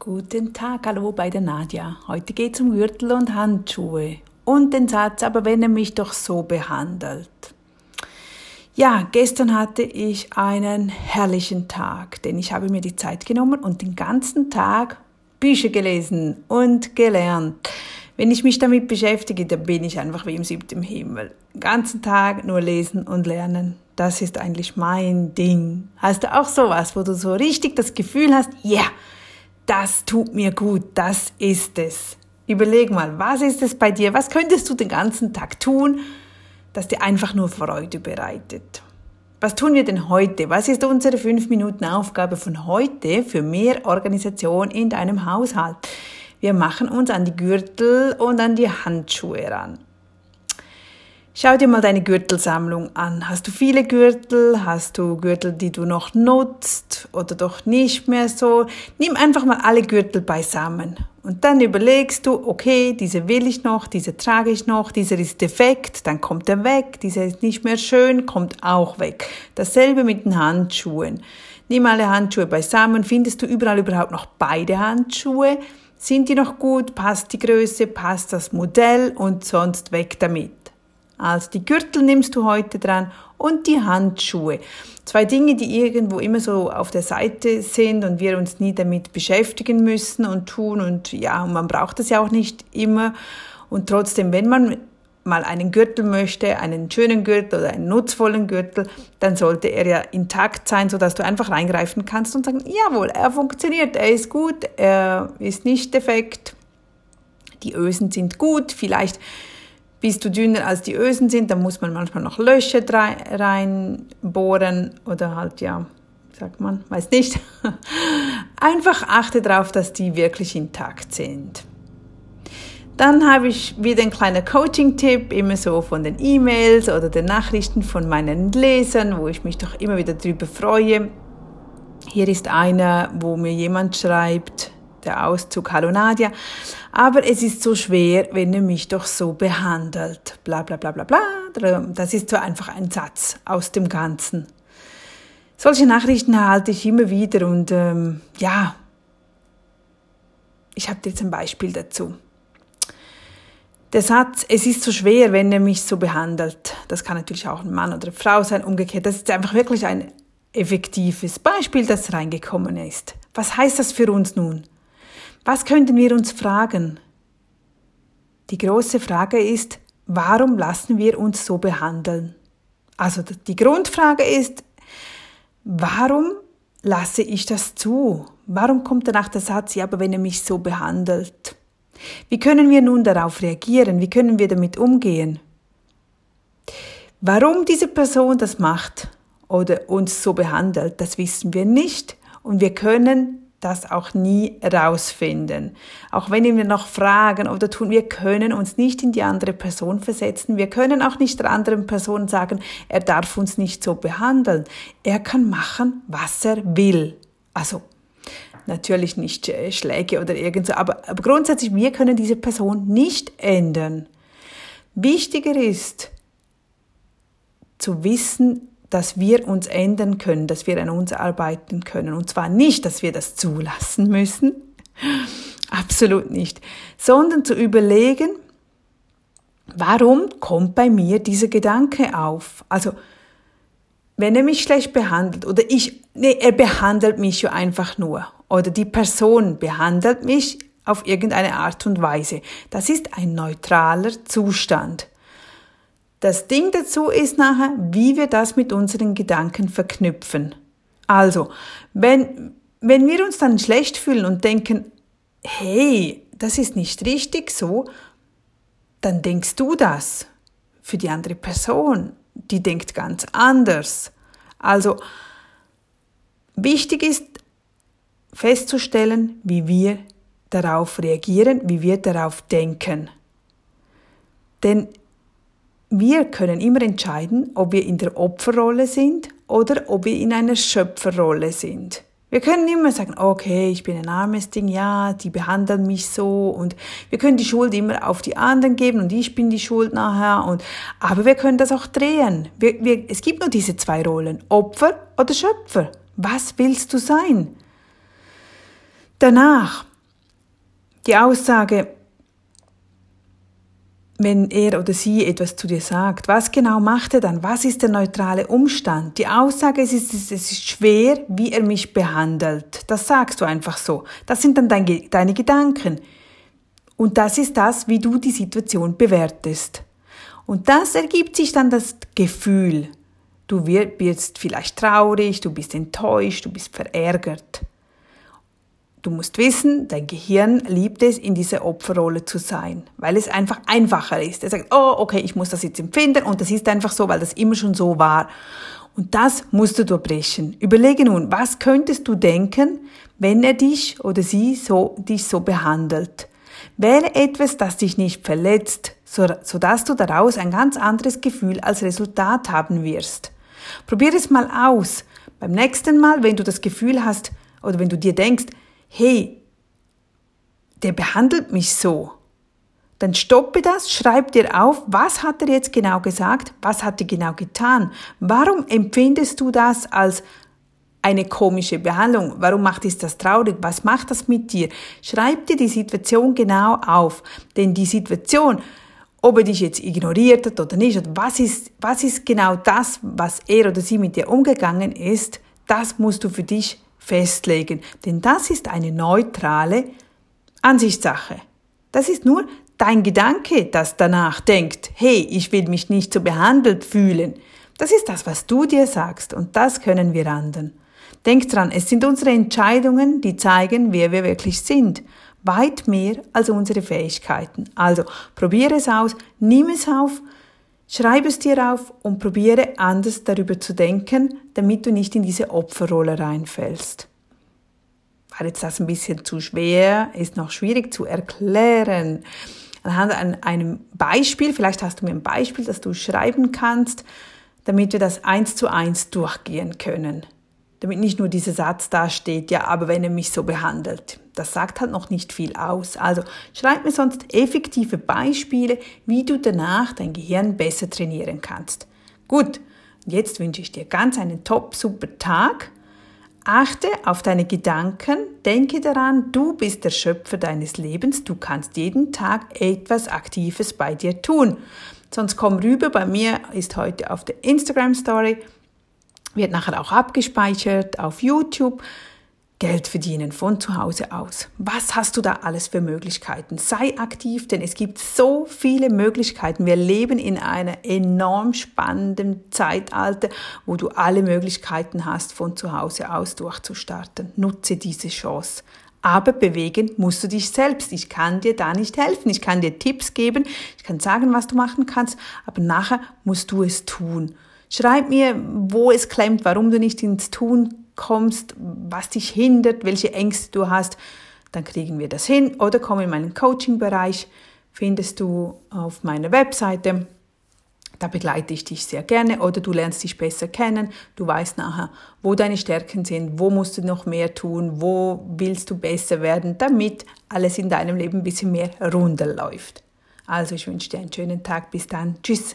Guten Tag, hallo bei der Nadja. Heute geht es um Gürtel und Handschuhe. Und den Satz, aber wenn er mich doch so behandelt. Ja, gestern hatte ich einen herrlichen Tag, denn ich habe mir die Zeit genommen und den ganzen Tag Bücher gelesen und gelernt. Wenn ich mich damit beschäftige, dann bin ich einfach wie im siebten Himmel. Den ganzen Tag nur lesen und lernen. Das ist eigentlich mein Ding. Hast du auch sowas, wo du so richtig das Gefühl hast, ja, yeah, das tut mir gut, das ist es. Überleg mal, was ist es bei dir? Was könntest du den ganzen Tag tun, das dir einfach nur Freude bereitet? Was tun wir denn heute? Was ist unsere 5 Minuten Aufgabe von heute für mehr Organisation in deinem Haushalt? Wir machen uns an die Gürtel und an die Handschuhe ran. Schau dir mal deine Gürtelsammlung an. Hast du viele Gürtel? Hast du Gürtel, die du noch nutzt oder doch nicht mehr so? Nimm einfach mal alle Gürtel beisammen und dann überlegst du, okay, diese will ich noch, diese trage ich noch, dieser ist defekt, dann kommt er weg, dieser ist nicht mehr schön, kommt auch weg. Dasselbe mit den Handschuhen. Nimm alle Handschuhe beisammen, findest du überall überhaupt noch beide Handschuhe? Sind die noch gut? Passt die Größe? Passt das Modell? Und sonst weg damit. Also die Gürtel nimmst du heute dran und die Handschuhe. Zwei Dinge, die irgendwo immer so auf der Seite sind und wir uns nie damit beschäftigen müssen und tun und ja, und man braucht das ja auch nicht immer. Und trotzdem, wenn man mal einen Gürtel möchte, einen schönen Gürtel oder einen nutzvollen Gürtel, dann sollte er ja intakt sein, sodass du einfach reingreifen kannst und sagen, jawohl, er funktioniert, er ist gut, er ist nicht defekt, die Ösen sind gut, vielleicht bist du dünner als die Ösen sind, dann muss man manchmal noch Löcher reinbohren oder halt, ja, sagt man, weiß nicht. Einfach achte darauf, dass die wirklich intakt sind. Dann habe ich wieder einen kleinen Coaching-Tipp, immer so von den E-Mails oder den Nachrichten von meinen Lesern, wo ich mich doch immer wieder drüber freue. Hier ist einer, wo mir jemand schreibt, der Auszug, hallo Nadja, aber es ist so schwer, wenn er mich doch so behandelt. Bla bla bla bla bla. Das ist so einfach ein Satz aus dem Ganzen. Solche Nachrichten erhalte ich immer wieder und ähm, ja, ich habe jetzt ein Beispiel dazu. Der Satz, es ist so schwer, wenn er mich so behandelt, das kann natürlich auch ein Mann oder eine Frau sein, umgekehrt, das ist einfach wirklich ein effektives Beispiel, das reingekommen ist. Was heißt das für uns nun? Was könnten wir uns fragen? Die große Frage ist, warum lassen wir uns so behandeln? Also die Grundfrage ist, warum lasse ich das zu? Warum kommt danach der Satz, ja, aber wenn er mich so behandelt? Wie können wir nun darauf reagieren? Wie können wir damit umgehen? Warum diese Person das macht oder uns so behandelt, das wissen wir nicht und wir können das auch nie rausfinden. Auch wenn wir noch fragen oder tun, wir können uns nicht in die andere Person versetzen. Wir können auch nicht der anderen Person sagen, er darf uns nicht so behandeln. Er kann machen, was er will. Also, natürlich nicht Schläge oder irgend so, aber, aber grundsätzlich, wir können diese Person nicht ändern. Wichtiger ist, zu wissen, dass wir uns ändern können, dass wir an uns arbeiten können. Und zwar nicht, dass wir das zulassen müssen, absolut nicht, sondern zu überlegen, warum kommt bei mir dieser Gedanke auf? Also, wenn er mich schlecht behandelt oder ich, nee, er behandelt mich ja einfach nur oder die Person behandelt mich auf irgendeine Art und Weise. Das ist ein neutraler Zustand. Das Ding dazu ist nachher, wie wir das mit unseren Gedanken verknüpfen. Also, wenn, wenn wir uns dann schlecht fühlen und denken, hey, das ist nicht richtig so, dann denkst du das für die andere Person. Die denkt ganz anders. Also, wichtig ist festzustellen, wie wir darauf reagieren, wie wir darauf denken. Denn wir können immer entscheiden, ob wir in der Opferrolle sind oder ob wir in einer Schöpferrolle sind. Wir können immer sagen, okay, ich bin ein armes Ding, ja, die behandeln mich so und wir können die Schuld immer auf die anderen geben und ich bin die Schuld nachher und, aber wir können das auch drehen. Wir, wir, es gibt nur diese zwei Rollen, Opfer oder Schöpfer. Was willst du sein? Danach, Die Aussage, wenn er oder sie etwas zu dir sagt, was genau macht er dann? Was ist der neutrale Umstand? Die Aussage ist, es ist schwer, wie er mich behandelt. Das sagst du einfach so. Das sind dann dein, deine Gedanken. Und das ist das, wie du die Situation bewertest. Und das ergibt sich dann das Gefühl. Du wirst vielleicht traurig, du bist enttäuscht, du bist verärgert. Du musst wissen, dein Gehirn liebt es, in dieser Opferrolle zu sein, weil es einfach einfacher ist. Er sagt, oh, okay, ich muss das jetzt empfinden und das ist einfach so, weil das immer schon so war. Und das musst du durchbrechen. Überlege nun, was könntest du denken, wenn er dich oder sie so, dich so behandelt? Wähle etwas, das dich nicht verletzt, so, sodass du daraus ein ganz anderes Gefühl als Resultat haben wirst. Probier es mal aus. Beim nächsten Mal, wenn du das Gefühl hast oder wenn du dir denkst, hey, der behandelt mich so, dann stoppe das, schreib dir auf, was hat er jetzt genau gesagt, was hat er genau getan, warum empfindest du das als eine komische Behandlung, warum macht es das traurig, was macht das mit dir? Schreib dir die Situation genau auf, denn die Situation, ob er dich jetzt ignoriert hat oder nicht, was ist, was ist genau das, was er oder sie mit dir umgegangen ist, das musst du für dich festlegen, denn das ist eine neutrale Ansichtssache. Das ist nur dein Gedanke, das danach denkt, hey, ich will mich nicht so behandelt fühlen. Das ist das, was du dir sagst und das können wir anderen. Denk dran, es sind unsere Entscheidungen, die zeigen, wer wir wirklich sind. Weit mehr als unsere Fähigkeiten. Also probiere es aus, nimm es auf, Schreibe es dir auf und probiere anders darüber zu denken, damit du nicht in diese Opferrolle reinfällst. War jetzt das ein bisschen zu schwer, ist noch schwierig zu erklären. Anhand einem Beispiel, vielleicht hast du mir ein Beispiel, das du schreiben kannst, damit wir das eins zu eins durchgehen können damit nicht nur dieser Satz da steht, ja, aber wenn er mich so behandelt. Das sagt halt noch nicht viel aus. Also schreib mir sonst effektive Beispiele, wie du danach dein Gehirn besser trainieren kannst. Gut, jetzt wünsche ich dir ganz einen top, super Tag. Achte auf deine Gedanken, denke daran, du bist der Schöpfer deines Lebens, du kannst jeden Tag etwas Aktives bei dir tun. Sonst komm rüber, bei mir ist heute auf der Instagram Story wird nachher auch abgespeichert auf YouTube. Geld verdienen von zu Hause aus. Was hast du da alles für Möglichkeiten? Sei aktiv, denn es gibt so viele Möglichkeiten. Wir leben in einem enorm spannenden Zeitalter, wo du alle Möglichkeiten hast, von zu Hause aus durchzustarten. Nutze diese Chance. Aber bewegen musst du dich selbst. Ich kann dir da nicht helfen. Ich kann dir Tipps geben. Ich kann sagen, was du machen kannst. Aber nachher musst du es tun. Schreib mir, wo es klemmt, warum du nicht ins Tun kommst, was dich hindert, welche Ängste du hast. Dann kriegen wir das hin. Oder komm in meinen Coaching-Bereich, findest du auf meiner Webseite. Da begleite ich dich sehr gerne oder du lernst dich besser kennen. Du weißt nachher, wo deine Stärken sind, wo musst du noch mehr tun, wo willst du besser werden, damit alles in deinem Leben ein bisschen mehr runder läuft. Also ich wünsche dir einen schönen Tag. Bis dann. Tschüss.